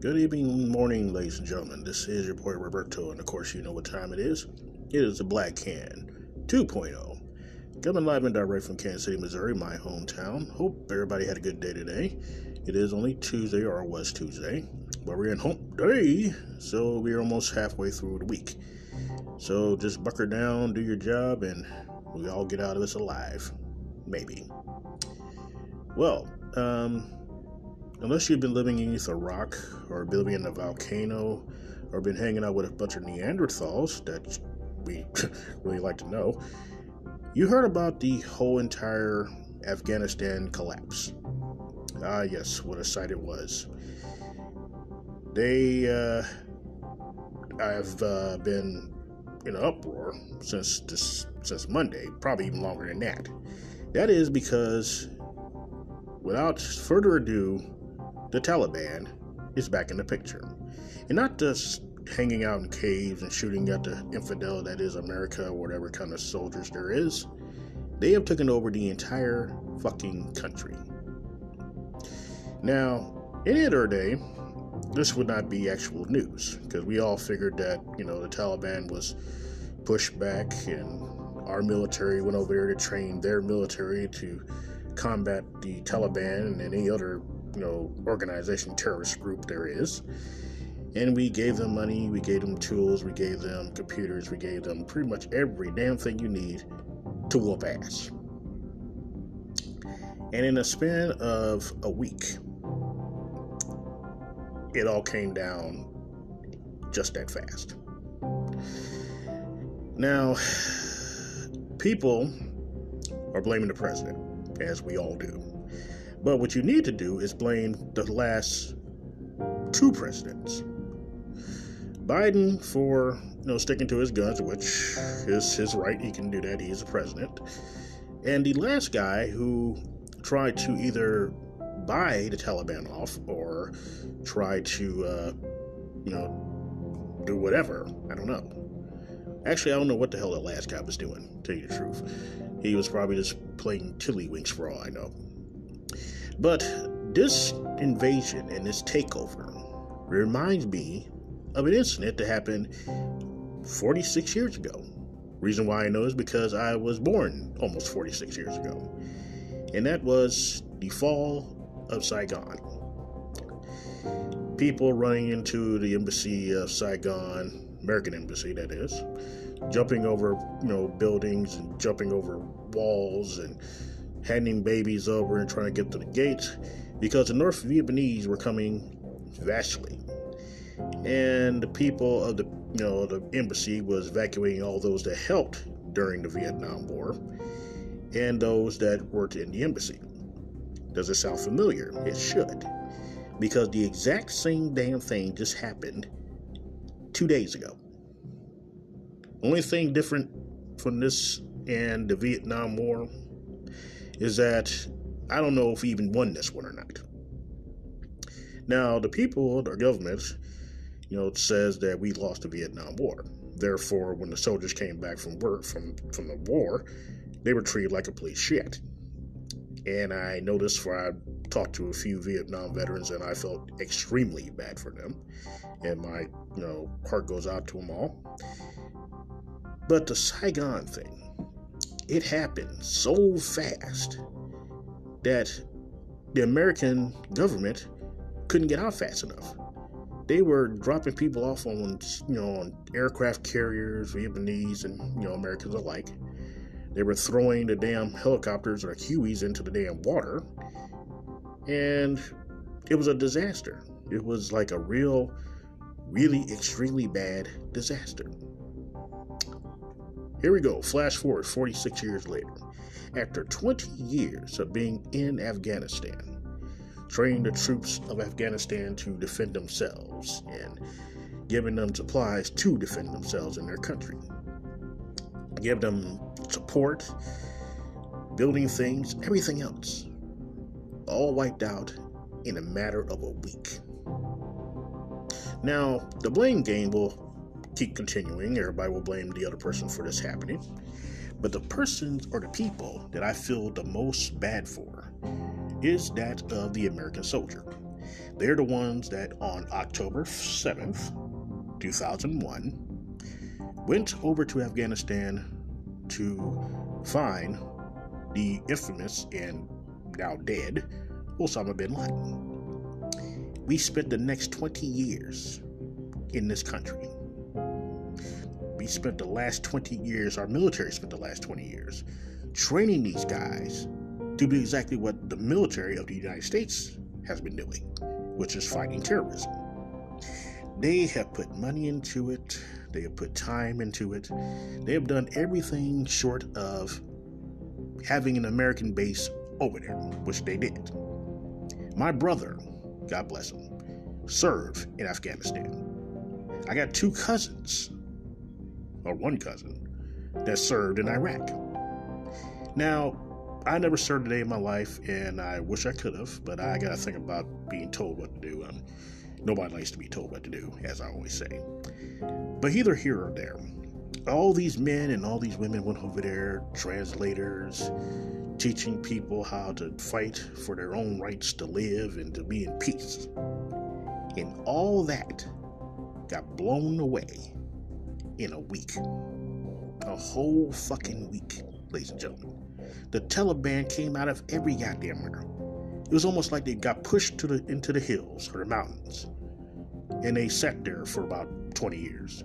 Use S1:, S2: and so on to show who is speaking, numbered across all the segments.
S1: Good evening, morning, ladies and gentlemen. This is your boy Roberto, and of course, you know what time it is. It is the Black Can 2.0. Coming live and direct from Kansas City, Missouri, my hometown. Hope everybody had a good day today. It is only Tuesday, or was Tuesday, but we're in hump day, so we're almost halfway through the week. So just buckle down, do your job, and we all get out of this alive. Maybe. Well, um, unless you've been living beneath a rock or living in a volcano or been hanging out with a bunch of Neanderthals that we really like to know, you heard about the whole entire Afghanistan collapse. Ah, yes, what a sight it was. They, uh, I've uh, been in an uproar since this since Monday, probably even longer than that. That is because, without further ado, the Taliban is back in the picture. And not just hanging out in caves and shooting at the infidel that is America or whatever kind of soldiers there is. They have taken over the entire fucking country. Now, any other day, this would not be actual news because we all figured that, you know, the Taliban was pushed back and our military went over there to train their military to combat the Taliban and any other you know organization terrorist group there is. And we gave them money we gave them tools we gave them computers we gave them pretty much every damn thing you need to whoop ass. And in a span of a week it all came down just that fast. Now people are blaming the president as we all do but what you need to do is blame the last two presidents. Biden for you know sticking to his guns, which is his right. He can do that. He's a president. And the last guy who tried to either buy the Taliban off or try to uh, you know do whatever. I don't know. Actually, I don't know what the hell the last guy was doing. To tell you the truth, he was probably just playing tiddlywinks for all I know. But this invasion and this takeover reminds me of an incident that happened 46 years ago. Reason why I know is because I was born almost 46 years ago. And that was the fall of Saigon. People running into the embassy of Saigon, American embassy that is, jumping over, you know, buildings and jumping over walls and handing babies over and trying to get to the gates because the North Vietnamese were coming vastly. And the people of the you know the embassy was evacuating all those that helped during the Vietnam War and those that worked in the embassy. Does it sound familiar? It should. Because the exact same damn thing just happened two days ago. Only thing different from this and the Vietnam War is that I don't know if we even won this one or not. Now, the people, our government, you know, says that we lost the Vietnam War. Therefore, when the soldiers came back from work from from the war, they were treated like a complete shit. And I noticed for I talked to a few Vietnam veterans, and I felt extremely bad for them. And my, you know, heart goes out to them all. But the Saigon thing, it happened so fast that the American government couldn't get out fast enough. They were dropping people off on, you know, on aircraft carriers, Vietnamese and you know Americans alike. They were throwing the damn helicopters or Hueys into the damn water, and it was a disaster. It was like a real, really extremely bad disaster. Here we go, flash forward 46 years later. After 20 years of being in Afghanistan, training the troops of Afghanistan to defend themselves and giving them supplies to defend themselves in their country, give them support, building things, everything else, all wiped out in a matter of a week. Now, the blame game will keep continuing. Everybody will blame the other person for this happening. But the persons or the people that I feel the most bad for is that of the American soldier. They're the ones that on October 7th, 2001, went over to Afghanistan to find the infamous and now dead Osama bin Laden. We spent the next 20 years in this country. Spent the last 20 years, our military spent the last 20 years training these guys to do exactly what the military of the United States has been doing, which is fighting terrorism. They have put money into it, they have put time into it, they have done everything short of having an American base over there, which they did. My brother, God bless him, served in Afghanistan. I got two cousins, or one cousin, that served in Iraq. Now, I never served a day in my life, and I wish I could have, but I got to think about being told what to do. Um, nobody likes to be told what to do, as I always say. But either here or there, all these men and all these women went over there, translators, teaching people how to fight for their own rights to live and to be in peace. And all that got blown away in a week. A whole fucking week, ladies and gentlemen. The Taliban came out of every goddamn where. It was almost like they got pushed to the into the hills or the mountains. And they sat there for about 20 years.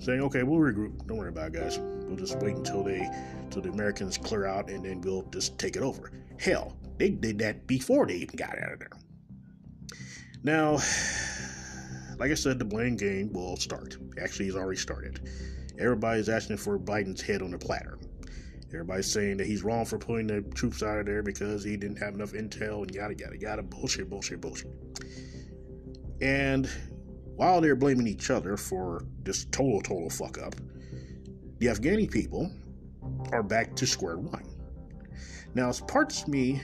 S1: Saying, okay, we'll regroup. Don't worry about it, guys. We'll just wait until they till the Americans clear out and then we'll just take it over. Hell, they did that before they even got out of there. Now, like I said, the blame game will start. Actually, it's already started. Everybody's asking for Biden's head on a platter. Everybody's saying that he's wrong for putting the troops out of there because he didn't have enough intel and yada yada yada. Bullshit, bullshit, bullshit. And while they're blaming each other for this total, total fuck up, the Afghani people are back to square one. Now, as parts of me,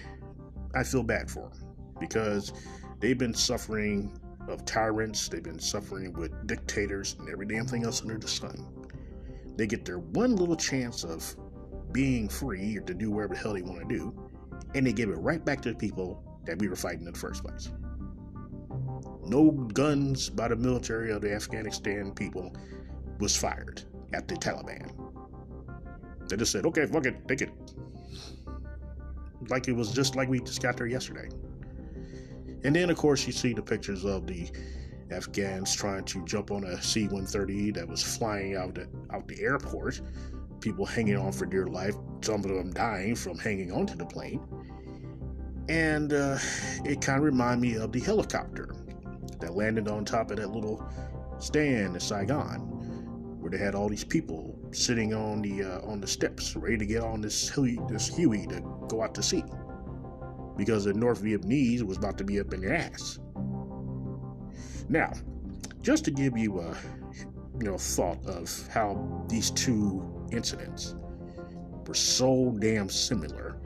S1: I feel bad for them because they've been suffering of tyrants, they've been suffering with dictators and every damn thing else under the sun. They get their one little chance of being free or to do whatever the hell they want to do, and they give it right back to the people that we were fighting in the first place. No guns by the military of the Afghanistan people was fired at the Taliban. They just said, okay, fuck it, take it. Like it was just like we just got there yesterday. And then, of course, you see the pictures of the Afghans trying to jump on a C 130 that was flying out the, out the airport. People hanging on for dear life, some of them dying from hanging onto the plane. And uh, it kind of reminded me of the helicopter that landed on top of that little stand in Saigon, where they had all these people sitting on the uh, on the steps, ready to get on this this Huey to go out to sea, because the North Vietnamese was about to be up in their ass. Now, just to give you a you know thought of how these two incidents were so damn similar,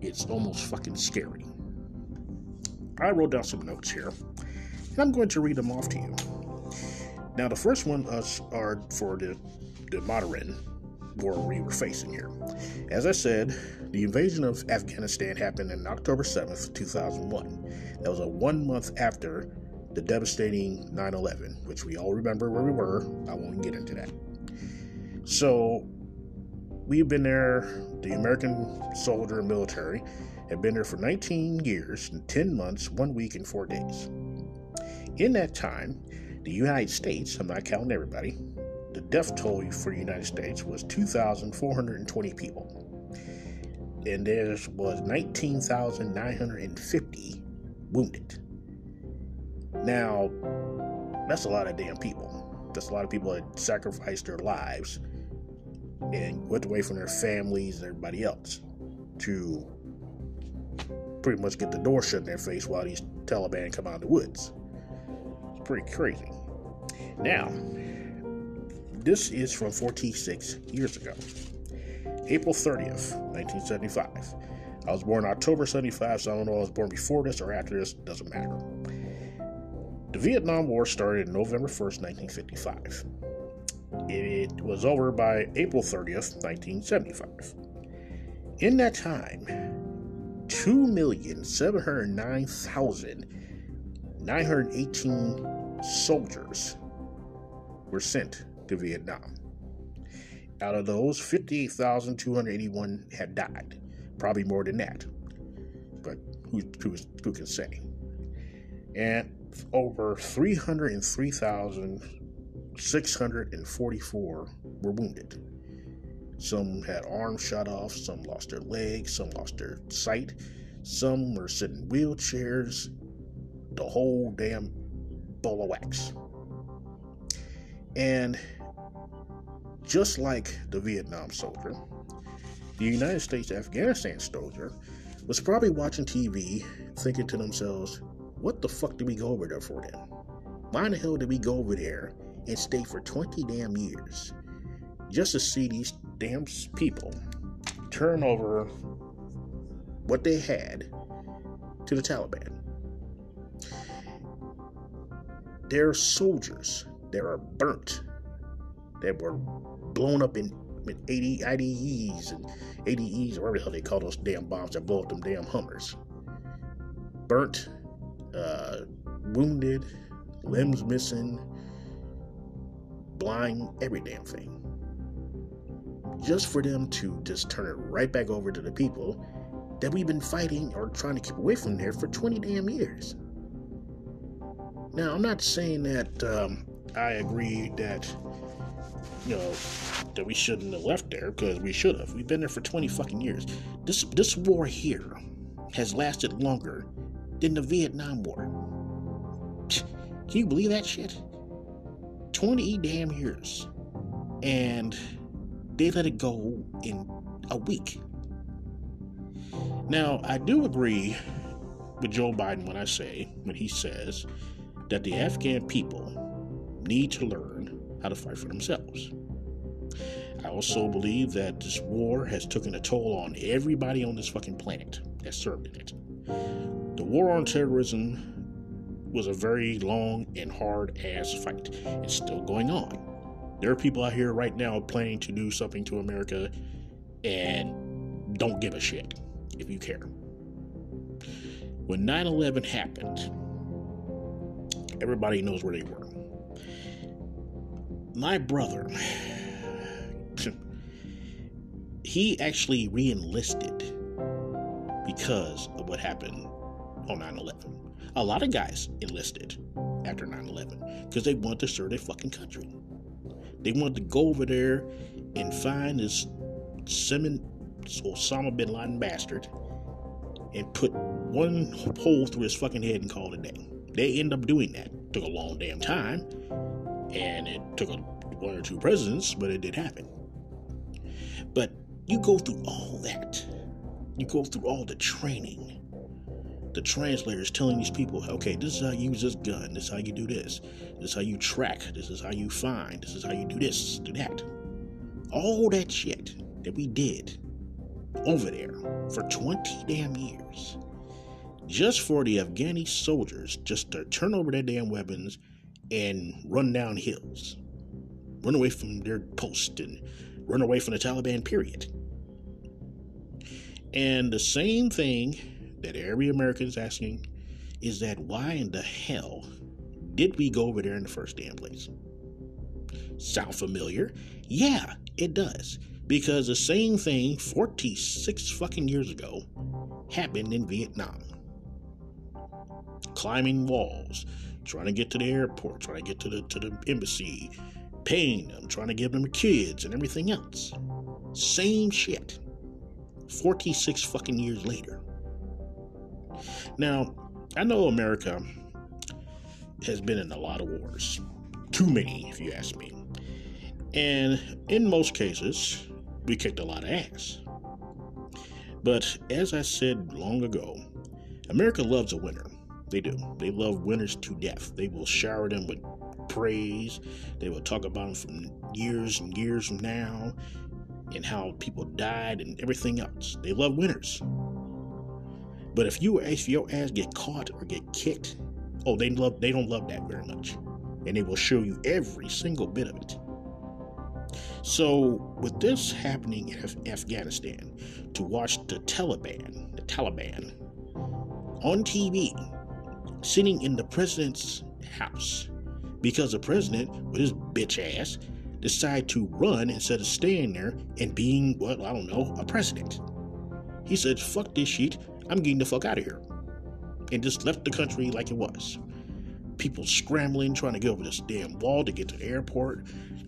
S1: it's almost fucking scary. I wrote down some notes here, and I'm going to read them off to you. Now, the first one uh, us are for the the modern war we were facing here. As I said, the invasion of Afghanistan happened on October 7th, 2001. That was a one month after the devastating 9 11, which we all remember where we were. I won't get into that. So, we've been there, the American soldier and military have been there for 19 years, 10 months, 1 week, and 4 days. In that time, the United States, I'm not counting everybody, the death toll for the United States was 2,420 people. And there was 19,950 wounded. Now, that's a lot of damn people. That's a lot of people that sacrificed their lives and went away from their families and everybody else to pretty much get the door shut in their face while these Taliban come out of the woods. It's pretty crazy. Now, this is from 46 years ago. April 30th, 1975. I was born October 75, so I don't know if I was born before this or after this, doesn't matter. The Vietnam War started November 1st, 1955. It was over by April 30th, 1975. In that time, 2,709,000 918 soldiers were sent to Vietnam. Out of those, 58,281 had died. Probably more than that. But who, who, who can say? And over 303,644 were wounded. Some had arms shot off, some lost their legs, some lost their sight, some were sitting in wheelchairs, the whole damn bowl of wax. And just like the Vietnam soldier, the United States Afghanistan soldier was probably watching TV thinking to themselves, what the fuck did we go over there for then? Why in the hell did we go over there and stay for 20 damn years just to see these damn people turn over what they had to the Taliban. There are soldiers that are burnt, that were blown up in, in 80 IDEs and ADEs, or whatever the hell they call those damn bombs that blow up them damn Hummers. Burnt, uh, wounded, limbs missing, blind, every damn thing just for them to just turn it right back over to the people that we've been fighting or trying to keep away from there for 20 damn years. Now, I'm not saying that um, I agree that, you know, that we shouldn't have left there because we should have. We've been there for 20 fucking years. This this war here has lasted longer than the Vietnam War. Can you believe that shit? 20 damn years. And they let it go in a week. Now, I do agree with Joe Biden when I say, when he says that the Afghan people need to learn how to fight for themselves. I also believe that this war has taken a toll on everybody on this fucking planet that served in it. The war on terrorism was a very long and hard ass fight. It's still going on. There are people out here right now planning to do something to America and don't give a shit if you care. When 9 11 happened, everybody knows where they were. My brother, he actually re enlisted because of what happened on 9 11. A lot of guys enlisted after 9 11 because they wanted to serve their fucking country. They wanted to go over there and find this Simon Osama bin Laden bastard and put one hole through his fucking head and call it a day. They end up doing that. Took a long damn time, and it took a, one or two presidents, but it did happen. But you go through all that. You go through all the training the translators telling these people, okay, this is how you use this gun, this is how you do this, this is how you track, this is how you find, this is how you do this, do that. All that shit that we did over there for 20 damn years just for the Afghani soldiers just to turn over their damn weapons and run down hills, run away from their post and run away from the Taliban, period. And the same thing that every American is asking is that why in the hell did we go over there in the first damn place? Sound familiar? Yeah, it does. Because the same thing 46 fucking years ago happened in Vietnam. Climbing walls, trying to get to the airport, trying to get to the to the embassy, paying them, trying to give them kids and everything else. Same shit. 46 fucking years later. Now, I know America has been in a lot of wars. Too many, if you ask me. And in most cases, we kicked a lot of ass. But as I said long ago, America loves a winner. They do. They love winners to death. They will shower them with praise. They will talk about them from years and years from now and how people died and everything else. They love winners. But if you if your ass get caught or get kicked, oh they love they don't love that very much. And they will show you every single bit of it. So with this happening in Af- Afghanistan, to watch the Taliban, the Taliban on TV, sitting in the president's house because the president, with his bitch ass, decided to run instead of staying there and being, well, I don't know, a president. He said, fuck this shit, I'm getting the fuck out of here. And just left the country like it was. People scrambling, trying to get over this damn wall to get to the airport.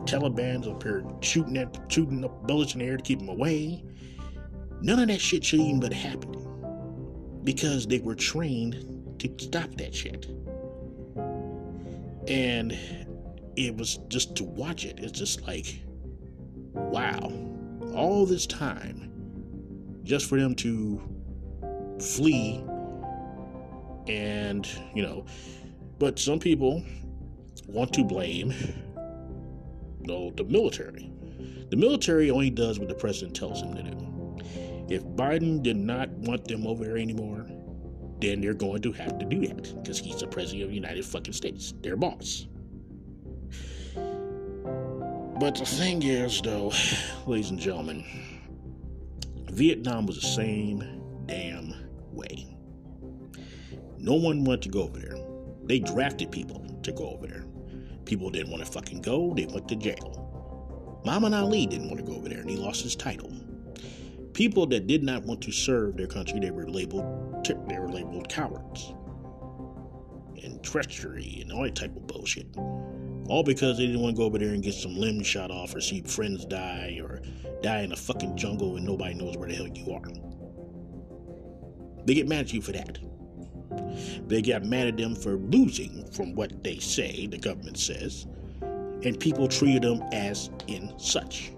S1: Taliban's up here shooting at shooting up bullets in the air to keep them away. None of that shit should even been happening. Because they were trained to stop that shit. And it was just to watch it, it's just like, wow, all this time just for them to flee and, you know, but some people want to blame you know, the military. The military only does what the president tells them to do. If Biden did not want them over there anymore, then they're going to have to do that because he's the president of the United fucking States, their boss. But the thing is, though, ladies and gentlemen, Vietnam was the same damn way. No one wanted to go over there. They drafted people to go over there. People didn't want to fucking go, they went to jail. Muhammad Ali didn't want to go over there and he lost his title. People that did not want to serve their country, they were labeled they were labeled cowards. And treachery and all that type of bullshit. All because they didn't want to go over there and get some limbs shot off or see friends die or die in a fucking jungle and nobody knows where the hell you are. They get mad at you for that. They got mad at them for losing from what they say, the government says, and people treated them as in such.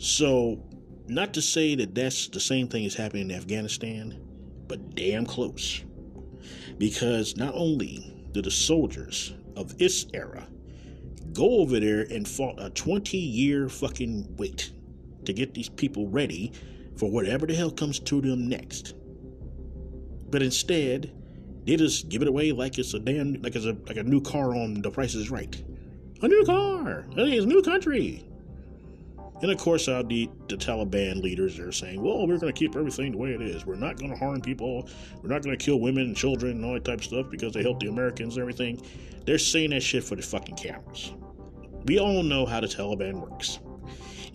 S1: So, not to say that that's the same thing as happening in Afghanistan, but damn close. Because not only did the soldiers of this era go over there and fought a 20 year fucking wait to get these people ready for whatever the hell comes to them next. But instead, they just give it away like it's a damn like it's a like a new car on the price is right. A new car. It's a new country. And of course, the, the Taliban leaders are saying, well, we're going to keep everything the way it is. We're not going to harm people. We're not going to kill women and children and all that type of stuff because they help the Americans and everything. They're saying that shit for the fucking cameras. We all know how the Taliban works.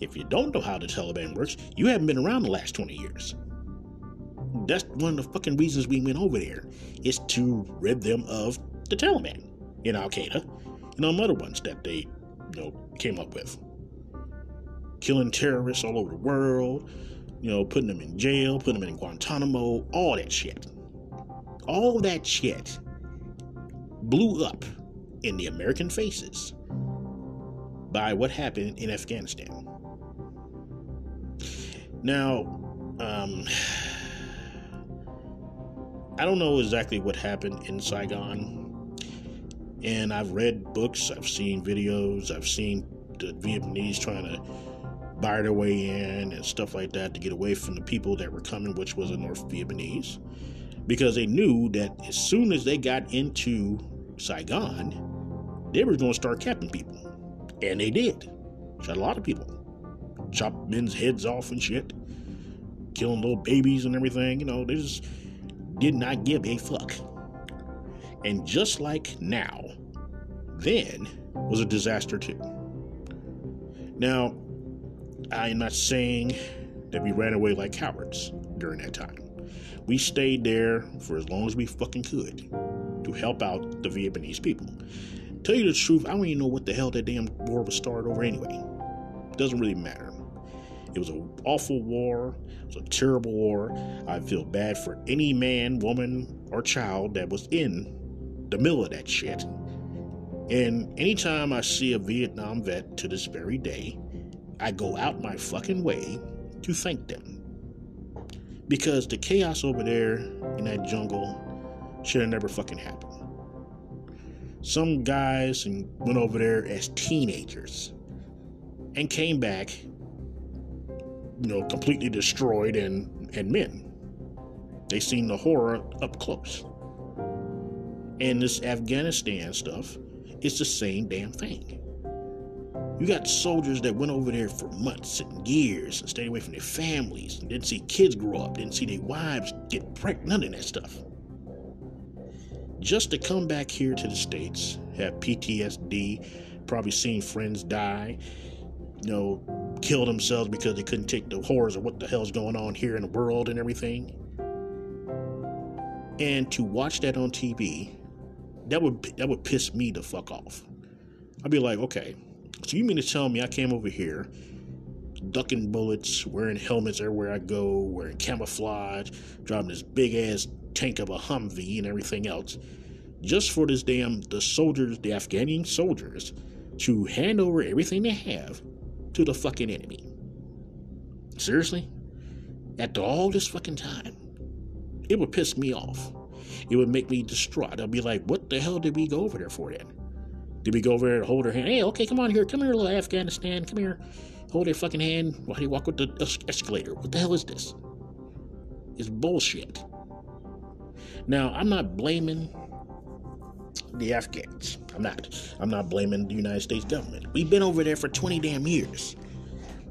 S1: If you don't know how the Taliban works, you haven't been around the last 20 years. That's one of the fucking reasons we went over there, is to rid them of the Taliban and Al Qaeda and all other ones that they, you know, came up with killing terrorists all over the world, you know, putting them in jail, putting them in Guantanamo, all that shit. All that shit blew up in the American faces by what happened in Afghanistan. Now, um, I don't know exactly what happened in Saigon, and I've read books, I've seen videos, I've seen the Vietnamese trying to buy their way in and stuff like that to get away from the people that were coming, which was the North Vietnamese, because they knew that as soon as they got into Saigon, they were going to start capping people. And they did. Shot a lot of people. Chopped men's heads off and shit. Killing little babies and everything. You know, they just did not give a fuck. And just like now, then was a disaster too. Now, I'm not saying that we ran away like cowards during that time. We stayed there for as long as we fucking could to help out the Vietnamese people. Tell you the truth, I don't even know what the hell that damn war was started over anyway. Doesn't really matter. It was an awful war. It was a terrible war. I feel bad for any man, woman, or child that was in the middle of that shit. And anytime I see a Vietnam vet to this very day, I go out my fucking way to thank them. Because the chaos over there in that jungle should have never fucking happened. Some guys went over there as teenagers and came back, you know, completely destroyed and, and men. They seen the horror up close. And this Afghanistan stuff is the same damn thing. You got soldiers that went over there for months and years and stayed away from their families and didn't see kids grow up, didn't see their wives get pregnant, none of that stuff. just to come back here to the States, have PTSD, probably seen friends die, you know, kill themselves because they couldn't take the horrors of what the hell's going on here in the world and everything. And to watch that on TV, that would that would piss me the fuck off. I'd be like, okay, so you mean to tell me I came over here, ducking bullets, wearing helmets everywhere I go, wearing camouflage, driving this big ass tank of a Humvee and everything else, just for this damn the soldiers, the Afghani soldiers, to hand over everything they have to the fucking enemy. Seriously? After all this fucking time, it would piss me off. It would make me distraught. I'd be like, what the hell did we go over there for then? Did we go over there and hold her hand? Hey, okay, come on here. Come here, little Afghanistan. Come here. Hold her fucking hand. Why do you walk with the escalator? What the hell is this? It's bullshit. Now, I'm not blaming the Afghans. I'm not. I'm not blaming the United States government. We've been over there for 20 damn years.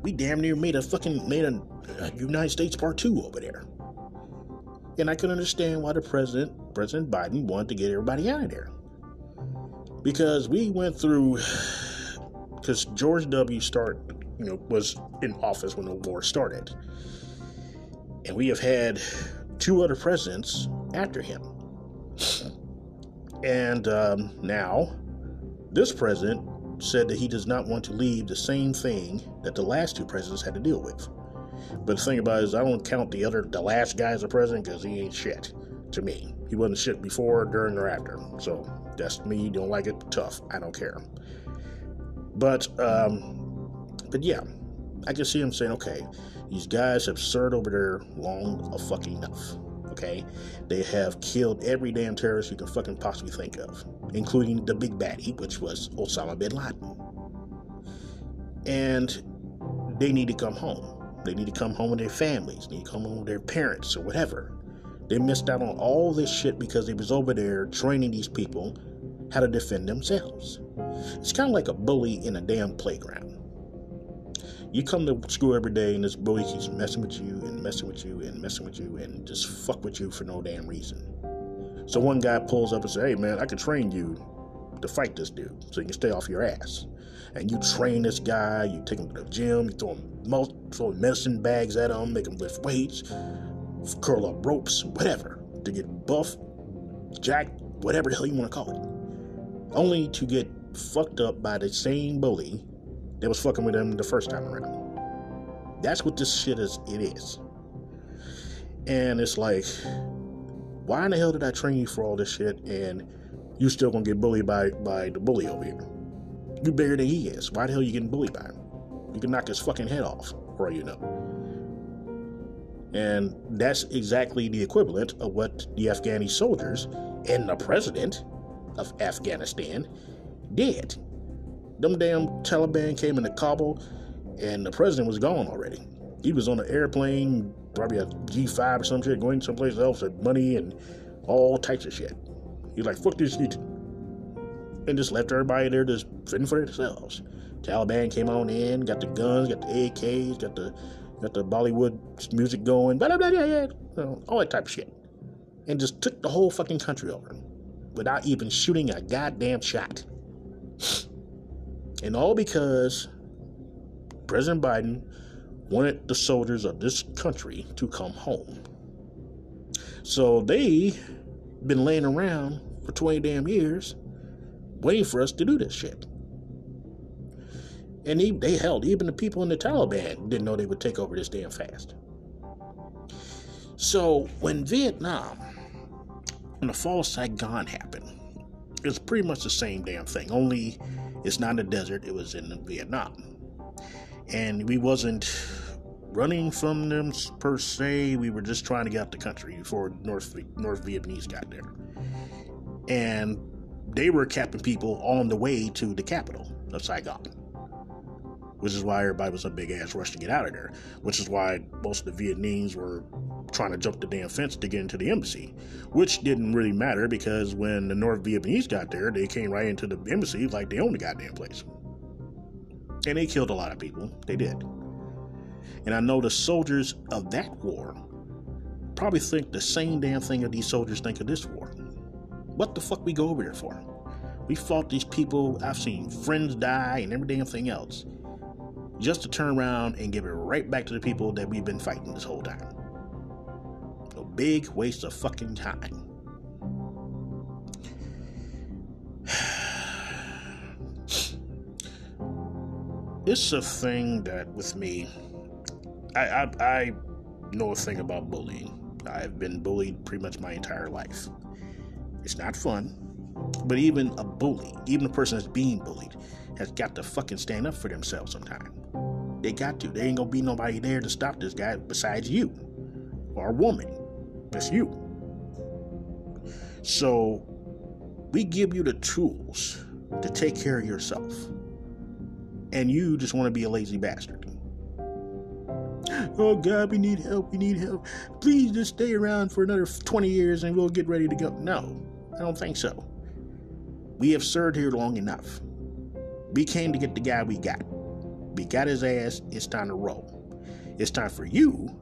S1: We damn near made a fucking made a, a United States Part Two over there. And I can understand why the president, President Biden, wanted to get everybody out of there. Because we went through, because George W. Start, you know, was in office when the war started, and we have had two other presidents after him. And um, now, this president said that he does not want to leave the same thing that the last two presidents had to deal with. But the thing about it is, I don't count the other, the last guy as a president because he ain't shit to me. He wasn't shit before, during, or after. So that's me. Don't like it? Tough. I don't care. But, um, but yeah, I can see him saying, okay, these guys have served over there long a fucking enough. Okay, they have killed every damn terrorist you can fucking possibly think of, including the big baddie, which was Osama bin Laden. And they need to come home. They need to come home with their families, they need to come home with their parents or whatever. They missed out on all this shit because they was over there training these people how to defend themselves. It's kind of like a bully in a damn playground. You come to school every day and this bully keeps messing with you and messing with you and messing with you and just fuck with you for no damn reason. So one guy pulls up and says, Hey man, I can train you to fight this dude so you can stay off your ass. And you train this guy, you take him to the gym, you throw him throw medicine bags at him, make him lift weights, curl up ropes, whatever, to get buff, jacked, whatever the hell you want to call it. Only to get fucked up by the same bully that was fucking with him the first time around. That's what this shit is. It is. And it's like, why in the hell did I train you for all this shit and you still gonna get bullied by by the bully over here? You bigger than he is. Why the hell you getting bullied by him? You can knock his fucking head off, for all you know. And that's exactly the equivalent of what the Afghani soldiers and the president of Afghanistan did. Them damn Taliban came into Kabul and the president was gone already. He was on an airplane, probably a G5 or some shit, going someplace else with money and all types of shit. He's like, fuck this shit. And just left everybody there just fending for themselves. Taliban came on in, got the guns, got the AKs, got the got the Bollywood music going, blah, blah, blah, blah, blah, all that type of shit. And just took the whole fucking country over without even shooting a goddamn shot. And all because President Biden wanted the soldiers of this country to come home. So they been laying around for 20 damn years waiting for us to do this shit. And he, they held, even the people in the Taliban didn't know they would take over this damn fast. So when Vietnam, when the fall of Saigon happened, it's pretty much the same damn thing, only it's not in the desert, it was in Vietnam. And we wasn't running from them per se, we were just trying to get out the country before North North Vietnamese got there. And they were capping people on the way to the capital of Saigon. Which is why everybody was a big ass rush to get out of there. Which is why most of the Vietnamese were trying to jump the damn fence to get into the embassy, which didn't really matter because when the North Vietnamese got there, they came right into the embassy like they owned the goddamn place. And they killed a lot of people. They did. And I know the soldiers of that war probably think the same damn thing that these soldiers think of this war. What the fuck we go over there for? We fought these people. I've seen friends die and every damn thing else. Just to turn around and give it right back to the people that we've been fighting this whole time. A big waste of fucking time. it's a thing that with me, I, I, I know a thing about bullying. I've been bullied pretty much my entire life. It's not fun, but even a bully, even a person that's being bullied, has got to fucking stand up for themselves sometime. They got to. There ain't gonna be nobody there to stop this guy besides you or a woman. That's you. So we give you the tools to take care of yourself. And you just want to be a lazy bastard. Oh God, we need help. We need help. Please just stay around for another 20 years and we'll get ready to go. No, I don't think so. We have served here long enough. We came to get the guy we got. We got his ass. It's time to roll. It's time for you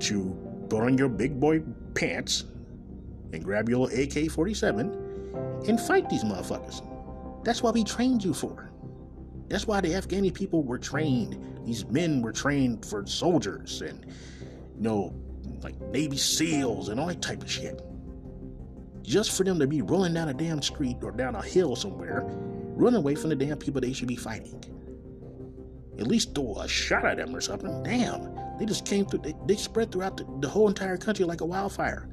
S1: to put on your big boy pants and grab your AK 47 and fight these motherfuckers. That's what we trained you for. That's why the Afghani people were trained. These men were trained for soldiers and, you know, like Navy SEALs and all that type of shit. Just for them to be rolling down a damn street or down a hill somewhere, run away from the damn people they should be fighting. At least throw a shot at them or something. Damn, they just came through, they, they spread throughout the, the whole entire country like a wildfire.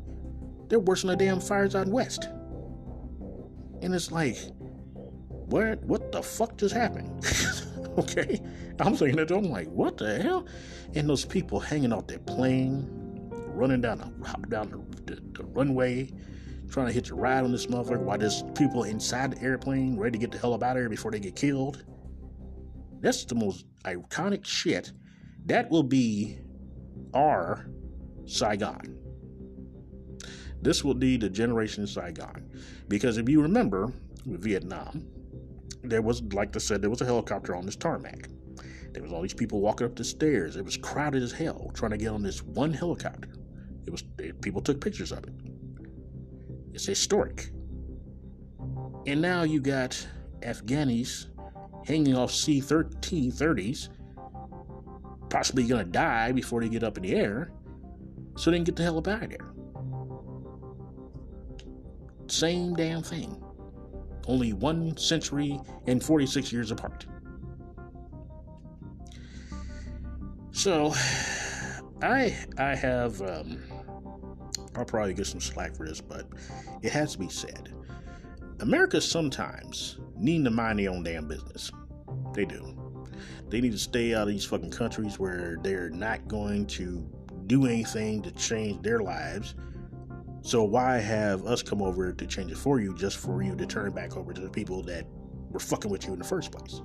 S1: They're worse than the damn fires out west. And it's like, what what the fuck just happened? okay, I'm saying that I'm like, what the hell? And those people hanging off their plane, running down the down the, the, the runway, trying to hitch a ride on this motherfucker while there's people inside the airplane ready to get the hell up out of here before they get killed. That's the most iconic shit. That will be our Saigon. This will be the generation Saigon. Because if you remember Vietnam, there was, like I said, there was a helicopter on this tarmac. There was all these people walking up the stairs. It was crowded as hell trying to get on this one helicopter. It was people took pictures of it. It's historic. And now you got Afghanis hanging off C-30s, possibly gonna die before they get up in the air, so they can get the hell up out of there. Same damn thing only one century and 46 years apart. So, I I have um, I'll probably get some slack for this, but it has to be said. America sometimes need to mind their own damn business. They do. They need to stay out of these fucking countries where they're not going to do anything to change their lives so why have us come over to change it for you just for you to turn back over to the people that were fucking with you in the first place?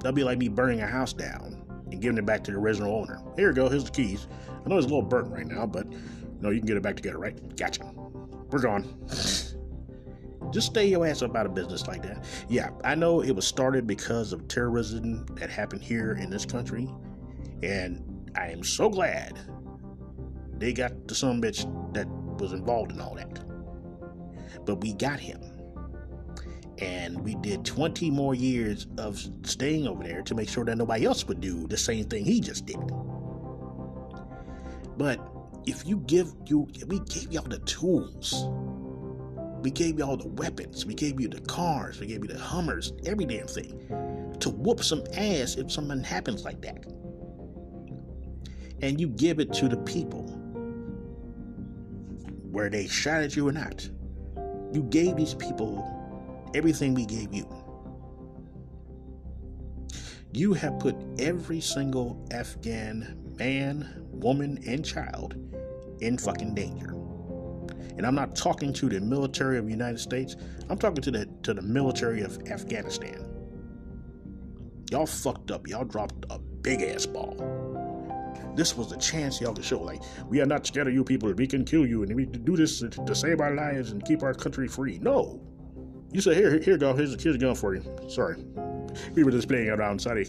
S1: That'd be like me burning a house down and giving it back to the original owner. Here you go, here's the keys. I know it's a little burnt right now, but you know you can get it back together, right? Gotcha. We're gone. Just stay your ass up out of business like that. Yeah, I know it was started because of terrorism that happened here in this country, and I am so glad they got the some bitch that was involved in all that. But we got him. And we did 20 more years of staying over there to make sure that nobody else would do the same thing he just did. But if you give you, we gave y'all the tools. We gave y'all the weapons. We gave you the cars. We gave you the Hummers, every damn thing to whoop some ass if something happens like that. And you give it to the people where they shot at you or not. You gave these people everything we gave you. You have put every single Afghan man, woman, and child in fucking danger. And I'm not talking to the military of the United States. I'm talking to the to the military of Afghanistan. Y'all fucked up. Y'all dropped a big ass ball this was a chance y'all could show. Like, we are not scared of you people. We can kill you, and we do this to, to save our lives and keep our country free. No. You say, here, here, go. Here's, here's a gun for you. Sorry. We were just playing around. Sorry.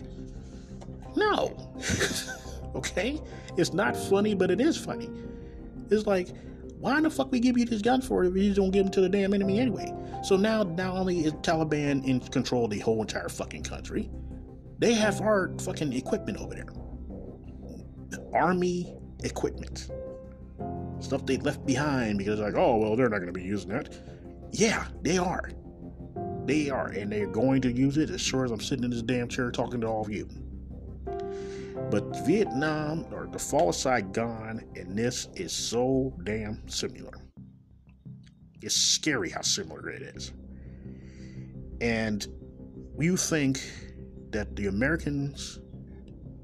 S1: No. okay? It's not funny, but it is funny. It's like, Why in the fuck we give you these guns for if you don't give them to the damn enemy anyway? So now, not only is Taliban in control of the whole entire fucking country, they have our fucking equipment over there. The army equipment. Stuff they left behind because, like, oh, well, they're not to be using that. Yeah, they are. They are. And they're going to use it as sure as I'm sitting in this damn chair talking to all of you. But Vietnam or the fall of Saigon and this is so damn similar. It's scary how similar it is. And you think that the Americans,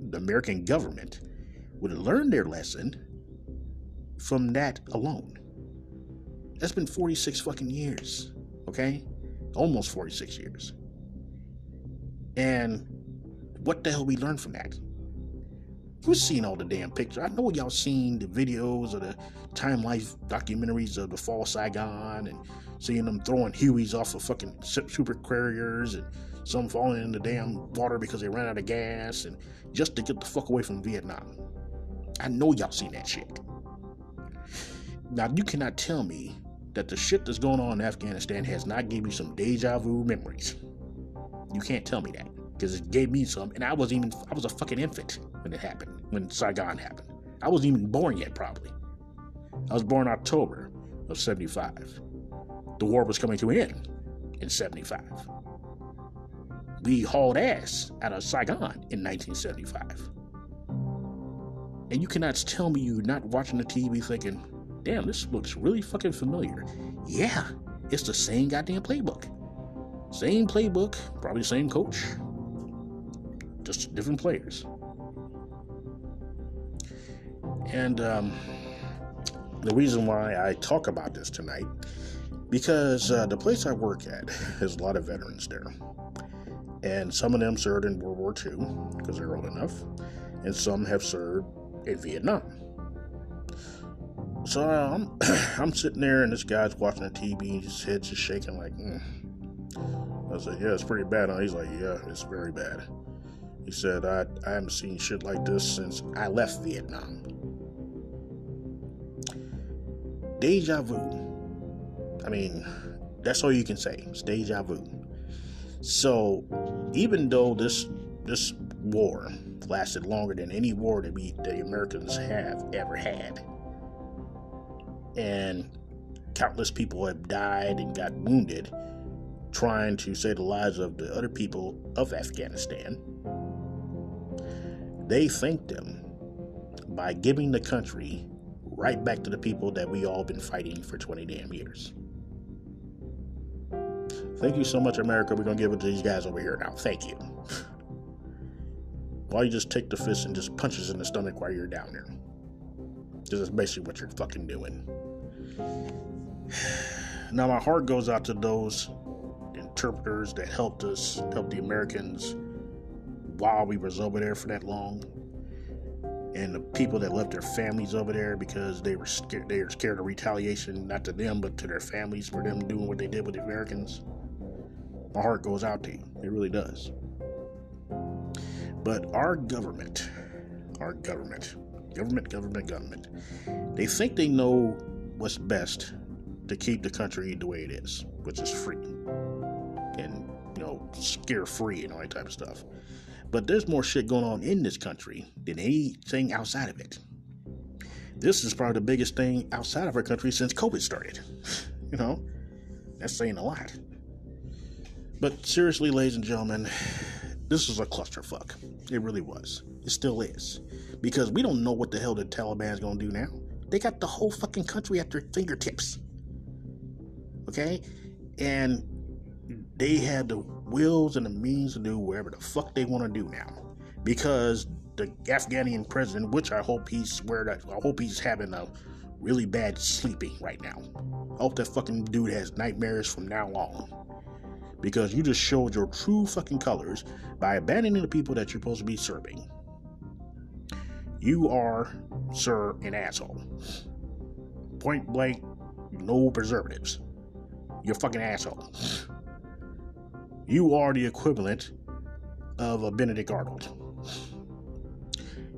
S1: the American government, would learn their lesson from that alone. That's been 46 fucking years, okay? Almost 46 years. And what the hell we learn from that? Who's seen all the damn pictures? I know y'all seen the videos of the Time Life documentaries of the fall Saigon and seeing them throwing Hueys off of fucking super carriers and some falling in the damn water because they ran out of gas and just to get the fuck away from Vietnam. I know y'all seen that shit. Now you cannot tell me that the shit that's going on in Afghanistan has not gave you some deja vu memories. You can't tell me that because it gave me some, and I was even I was a fucking infant when it happened, when Saigon happened. I wasn't even born yet, probably. I was born October of 75. The war was coming to an end in 75. We hauled ass out of Saigon in 1975. And you cannot tell me you're not watching the TV thinking, damn, this looks really fucking familiar. Yeah, it's the same goddamn playbook. Same playbook, probably the same coach, just different players. And um, the reason why I talk about this tonight, because uh, the place I work at has a lot of veterans there. And some of them served in World War II because they're old enough, and some have served in Vietnam. So I'm, I'm sitting there, and this guy's watching the TV, his head's just shaking like, mm. I said, Yeah, it's pretty bad. And he's like, Yeah, it's very bad. He said, I, I haven't seen shit like this since I left Vietnam. Deja vu. I mean, that's all you can say. It's deja vu. So, even though this this war lasted longer than any war that we the Americans have ever had, and countless people have died and got wounded trying to save the lives of the other people of Afghanistan they thanked them by giving the country right back to the people that we all been fighting for 20 damn years. Thank you so much, America. We're gonna give it to these guys over here now. Thank you. Why you just take the fist and just punches in the stomach while you're down there? This is basically what you're fucking doing. Now my heart goes out to those interpreters that helped us, help the Americans while we was over there for that long. And the people that left their families over there because they were scared they were scared of retaliation not to them but to their families for them doing what they did with the Americans. My heart goes out to you. It really does. But our government our government government government government they think they know what's best to keep the country the way it is which is free and you know scare free and all that type of stuff but there's more shit going on in this country than anything outside of it. This is probably the biggest thing outside of our country since COVID started. you know, that's saying a lot. But seriously, ladies and gentlemen, this was a clusterfuck. It really was. It still is. Because we don't know what the hell the Taliban's gonna do now. They got the whole fucking country at their fingertips. Okay? And they have the wills and the means to do whatever the fuck they want to do now. Because the Afghanian president, which I hope he's where I hope he's having a really bad sleeping right now. I hope that fucking dude has nightmares from now on. Because you just showed your true fucking colors by abandoning the people that you're supposed to be serving. You are, sir, an asshole. Point blank, no preservatives. You're fucking asshole you are the equivalent of a Benedict Arnold.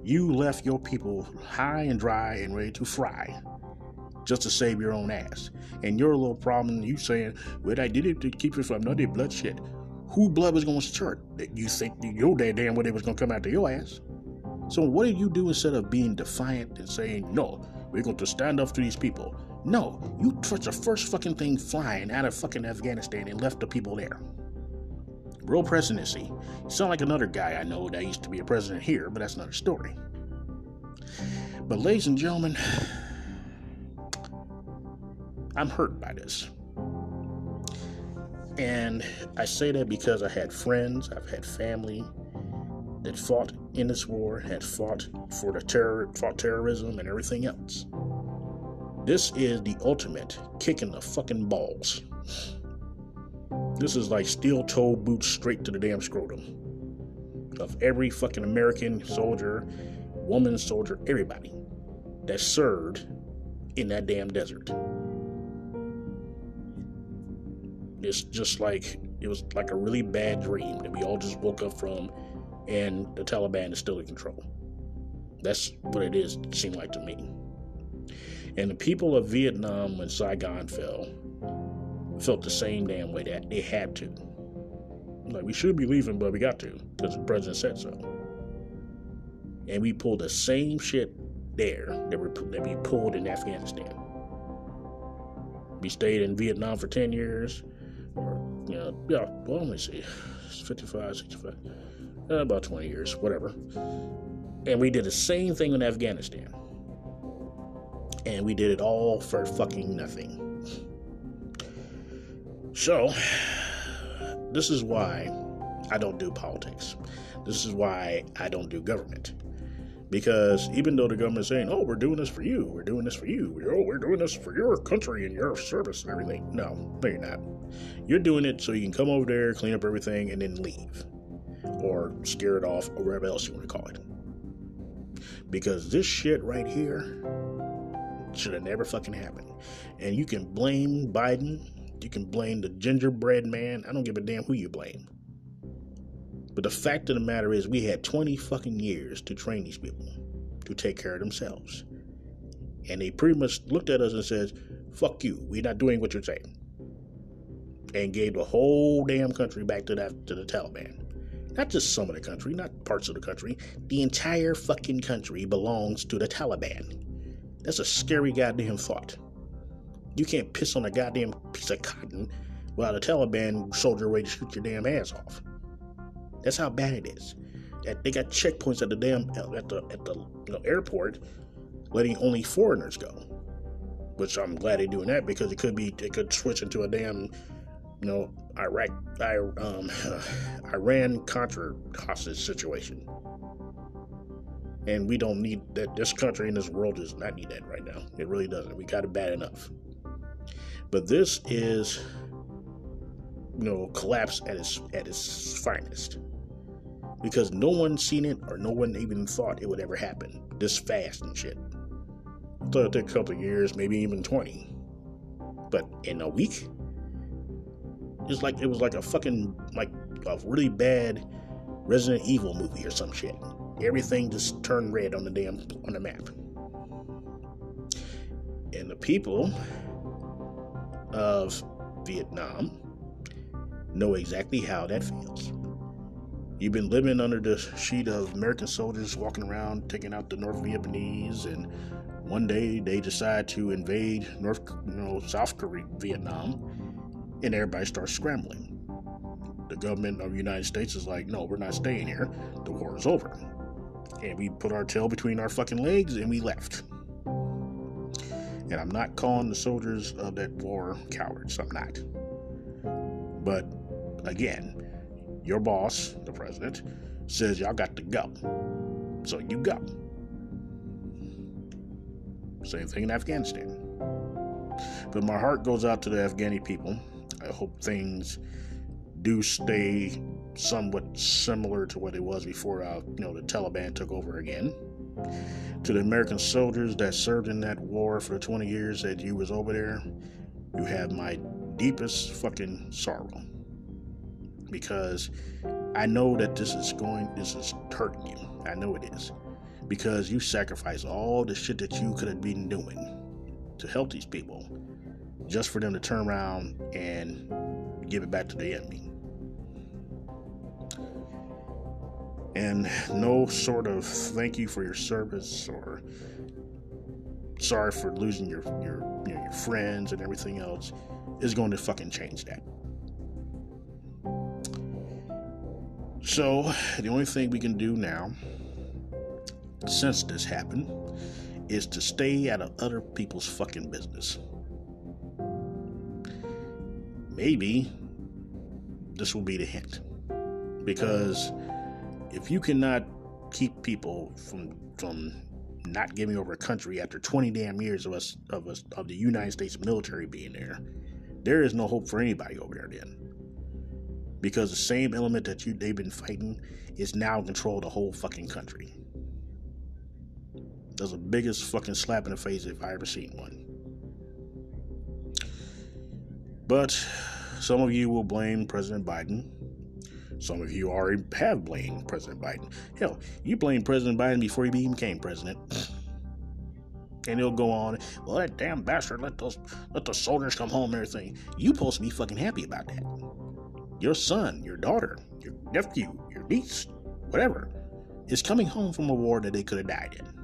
S1: You left your people high and dry and ready to fry just to save your own ass. And your little problem, you saying, well, I did it to keep it from another bloodshed. Who blood was going to start? That you think your dad damn well it was going to come out to your ass. So what did you do instead of being defiant and saying, no, we're going to stand up to these people? No, you touched the first fucking thing flying out of fucking Afghanistan and left the people there. Real presidency. You sound like another guy I know that used to be a president here, but that's another story. But, ladies and gentlemen, I'm hurt by this. And I say that because I had friends, I've had family that fought in this war, had fought for the terror, fought terrorism and everything else. This is the ultimate kicking the fucking balls. This is like steel toe boots straight to the damn scrotum of every fucking American soldier, woman soldier, everybody that served in that damn desert. It's just like it was like a really bad dream that we all just woke up from, and the Taliban is still in control. That's what it is. It seemed like to me. And the people of Vietnam, when Saigon fell, felt the same damn way that they had to. Like we should be leaving, but we got to because the president said so. And we pulled the same shit there that we, that we pulled in Afghanistan. We stayed in Vietnam for 10 years, or, you know, yeah, well, let me see, 55, 65, uh, about 20 years, whatever. And we did the same thing in Afghanistan. And we did it all for fucking nothing. So, this is why I don't do politics. This is why I don't do government. Because even though the government's saying, oh, we're doing this for you, we're doing this for you, oh, we're doing this for your country and your service and everything. No, no, you're not. You're doing it so you can come over there, clean up everything, and then leave. Or scare it off, or whatever else you want to call it. Because this shit right here should have never fucking happened. And you can blame Biden, you can blame the gingerbread man. I don't give a damn who you blame. But the fact of the matter is, we had 20 fucking years to train these people to take care of themselves. And they pretty much looked at us and said, fuck you, we're not doing what you're saying. And gave the whole damn country back to that to the Taliban. Not just some of the country, not parts of the country. The entire fucking country belongs to the Taliban. That's a scary goddamn thought. You can't piss on a goddamn piece of cotton without a Taliban soldier ready to shoot your damn ass off. That's how bad it is. They got checkpoints at the damn at the at the you know, airport, letting only foreigners go. Which I'm glad they're doing that because it could be it could switch into a damn you know Iraq I, um, Iran Contra hostage situation. And we don't need that. This country and this world does not need that right now. It really doesn't. We got it bad enough. But this is, you know, collapse at its at its finest because no one seen it or no one even thought it would ever happen this fast and shit. I thought it'd take a couple years, maybe even 20. But in a week, it's like it was like a fucking like a really bad Resident Evil movie or some shit. Everything just turned red on the damn on the map. And the people of Vietnam know exactly how that feels. You've been living under the sheet of American soldiers walking around taking out the North Vietnamese, and one day they decide to invade North, you know, South Korea, Vietnam, and everybody starts scrambling. The government of the United States is like, no, we're not staying here. The war is over. And we put our tail between our fucking legs and we left. And I'm not calling the soldiers of that war cowards. I'm not. But again, your boss, the president, says y'all got to go. So you go. Same thing in Afghanistan. But my heart goes out to the Afghani people. I hope things do stay somewhat similar to what it was before uh, you know the Taliban took over again. To the American soldiers that served in that war for the 20 years that you was over there, you have my deepest fucking sorrow because I know that this is going, this is hurting you. I know it is because you sacrificed all the shit that you could have been doing to help these people just for them to turn around and give it back to the enemy. And no sort of thank you for your service or sorry for losing your your you know, your friends and everything else is going to fucking change that. So the only thing we can do now, since this happened, is to stay out of other people's fucking business. Maybe this will be the hint. Because if you cannot keep people from from not giving over a country after 20 damn years of us of us of the United States military being there, there is no hope for anybody over there then. Because the same element that you they've been fighting is now in control of the whole fucking country. That's the biggest fucking slap in the face if I ever seen one. But some of you will blame President Biden. Some of you already have blamed President Biden. Hell, you blamed President Biden before he became president. And he'll go on, well, that damn bastard let those let the soldiers come home and everything. You supposed to be fucking happy about that. Your son, your daughter, your nephew, your niece, whatever, is coming home from a war that they could have died in.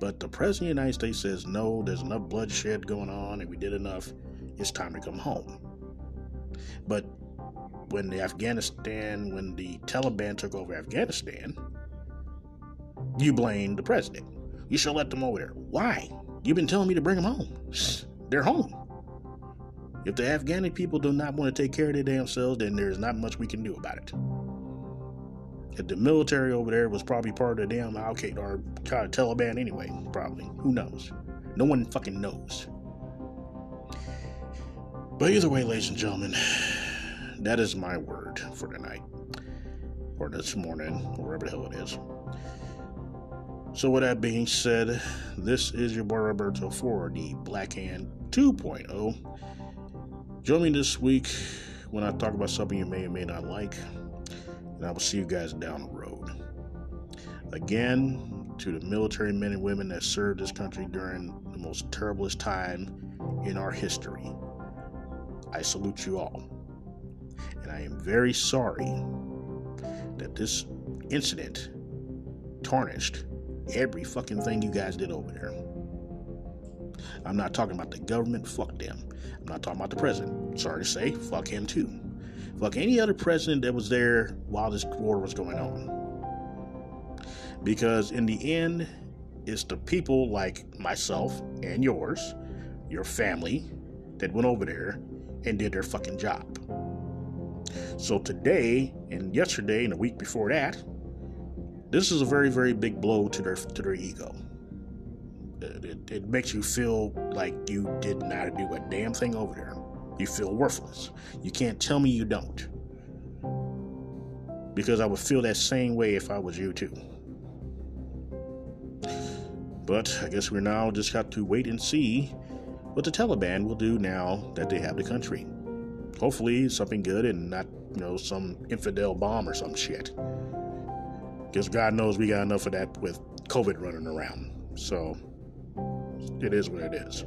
S1: But the President of the United States says, no, there's enough bloodshed going on and we did enough. It's time to come home. But when the Afghanistan, when the Taliban took over Afghanistan, you blame the president. You should let them over there. Why? You've been telling me to bring them home. They're home. If the Afghani people do not want to take care of their damn selves, then there's not much we can do about it. If the military over there was probably part of the damn Al Qaeda or Taliban anyway, probably. Who knows? No one fucking knows. But either way, ladies and gentlemen, that is my word for tonight. Or this morning, or wherever the hell it is. So, with that being said, this is your boy Roberto for the Black Hand 2.0. Join me this week when I talk about something you may or may not like, and I will see you guys down the road. Again, to the military men and women that served this country during the most terriblest time in our history, I salute you all. And I am very sorry that this incident tarnished every fucking thing you guys did over there. I'm not talking about the government, fuck them. I'm not talking about the president. Sorry to say, fuck him too. Fuck any other president that was there while this war was going on. Because in the end, it's the people like myself and yours, your family, that went over there and did their fucking job. So today and yesterday and the week before that, this is a very, very big blow to their to their ego. It, it, it makes you feel like you did not do a damn thing over there. You feel worthless. You can't tell me you don't. Because I would feel that same way if I was you too. But I guess we're now just got to wait and see what the Taliban will do now that they have the country. Hopefully, something good and not, you know, some infidel bomb or some shit. Because God knows we got enough of that with COVID running around. So it is what it is.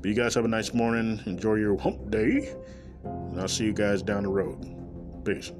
S1: But you guys have a nice morning. Enjoy your hump day. And I'll see you guys down the road. Peace.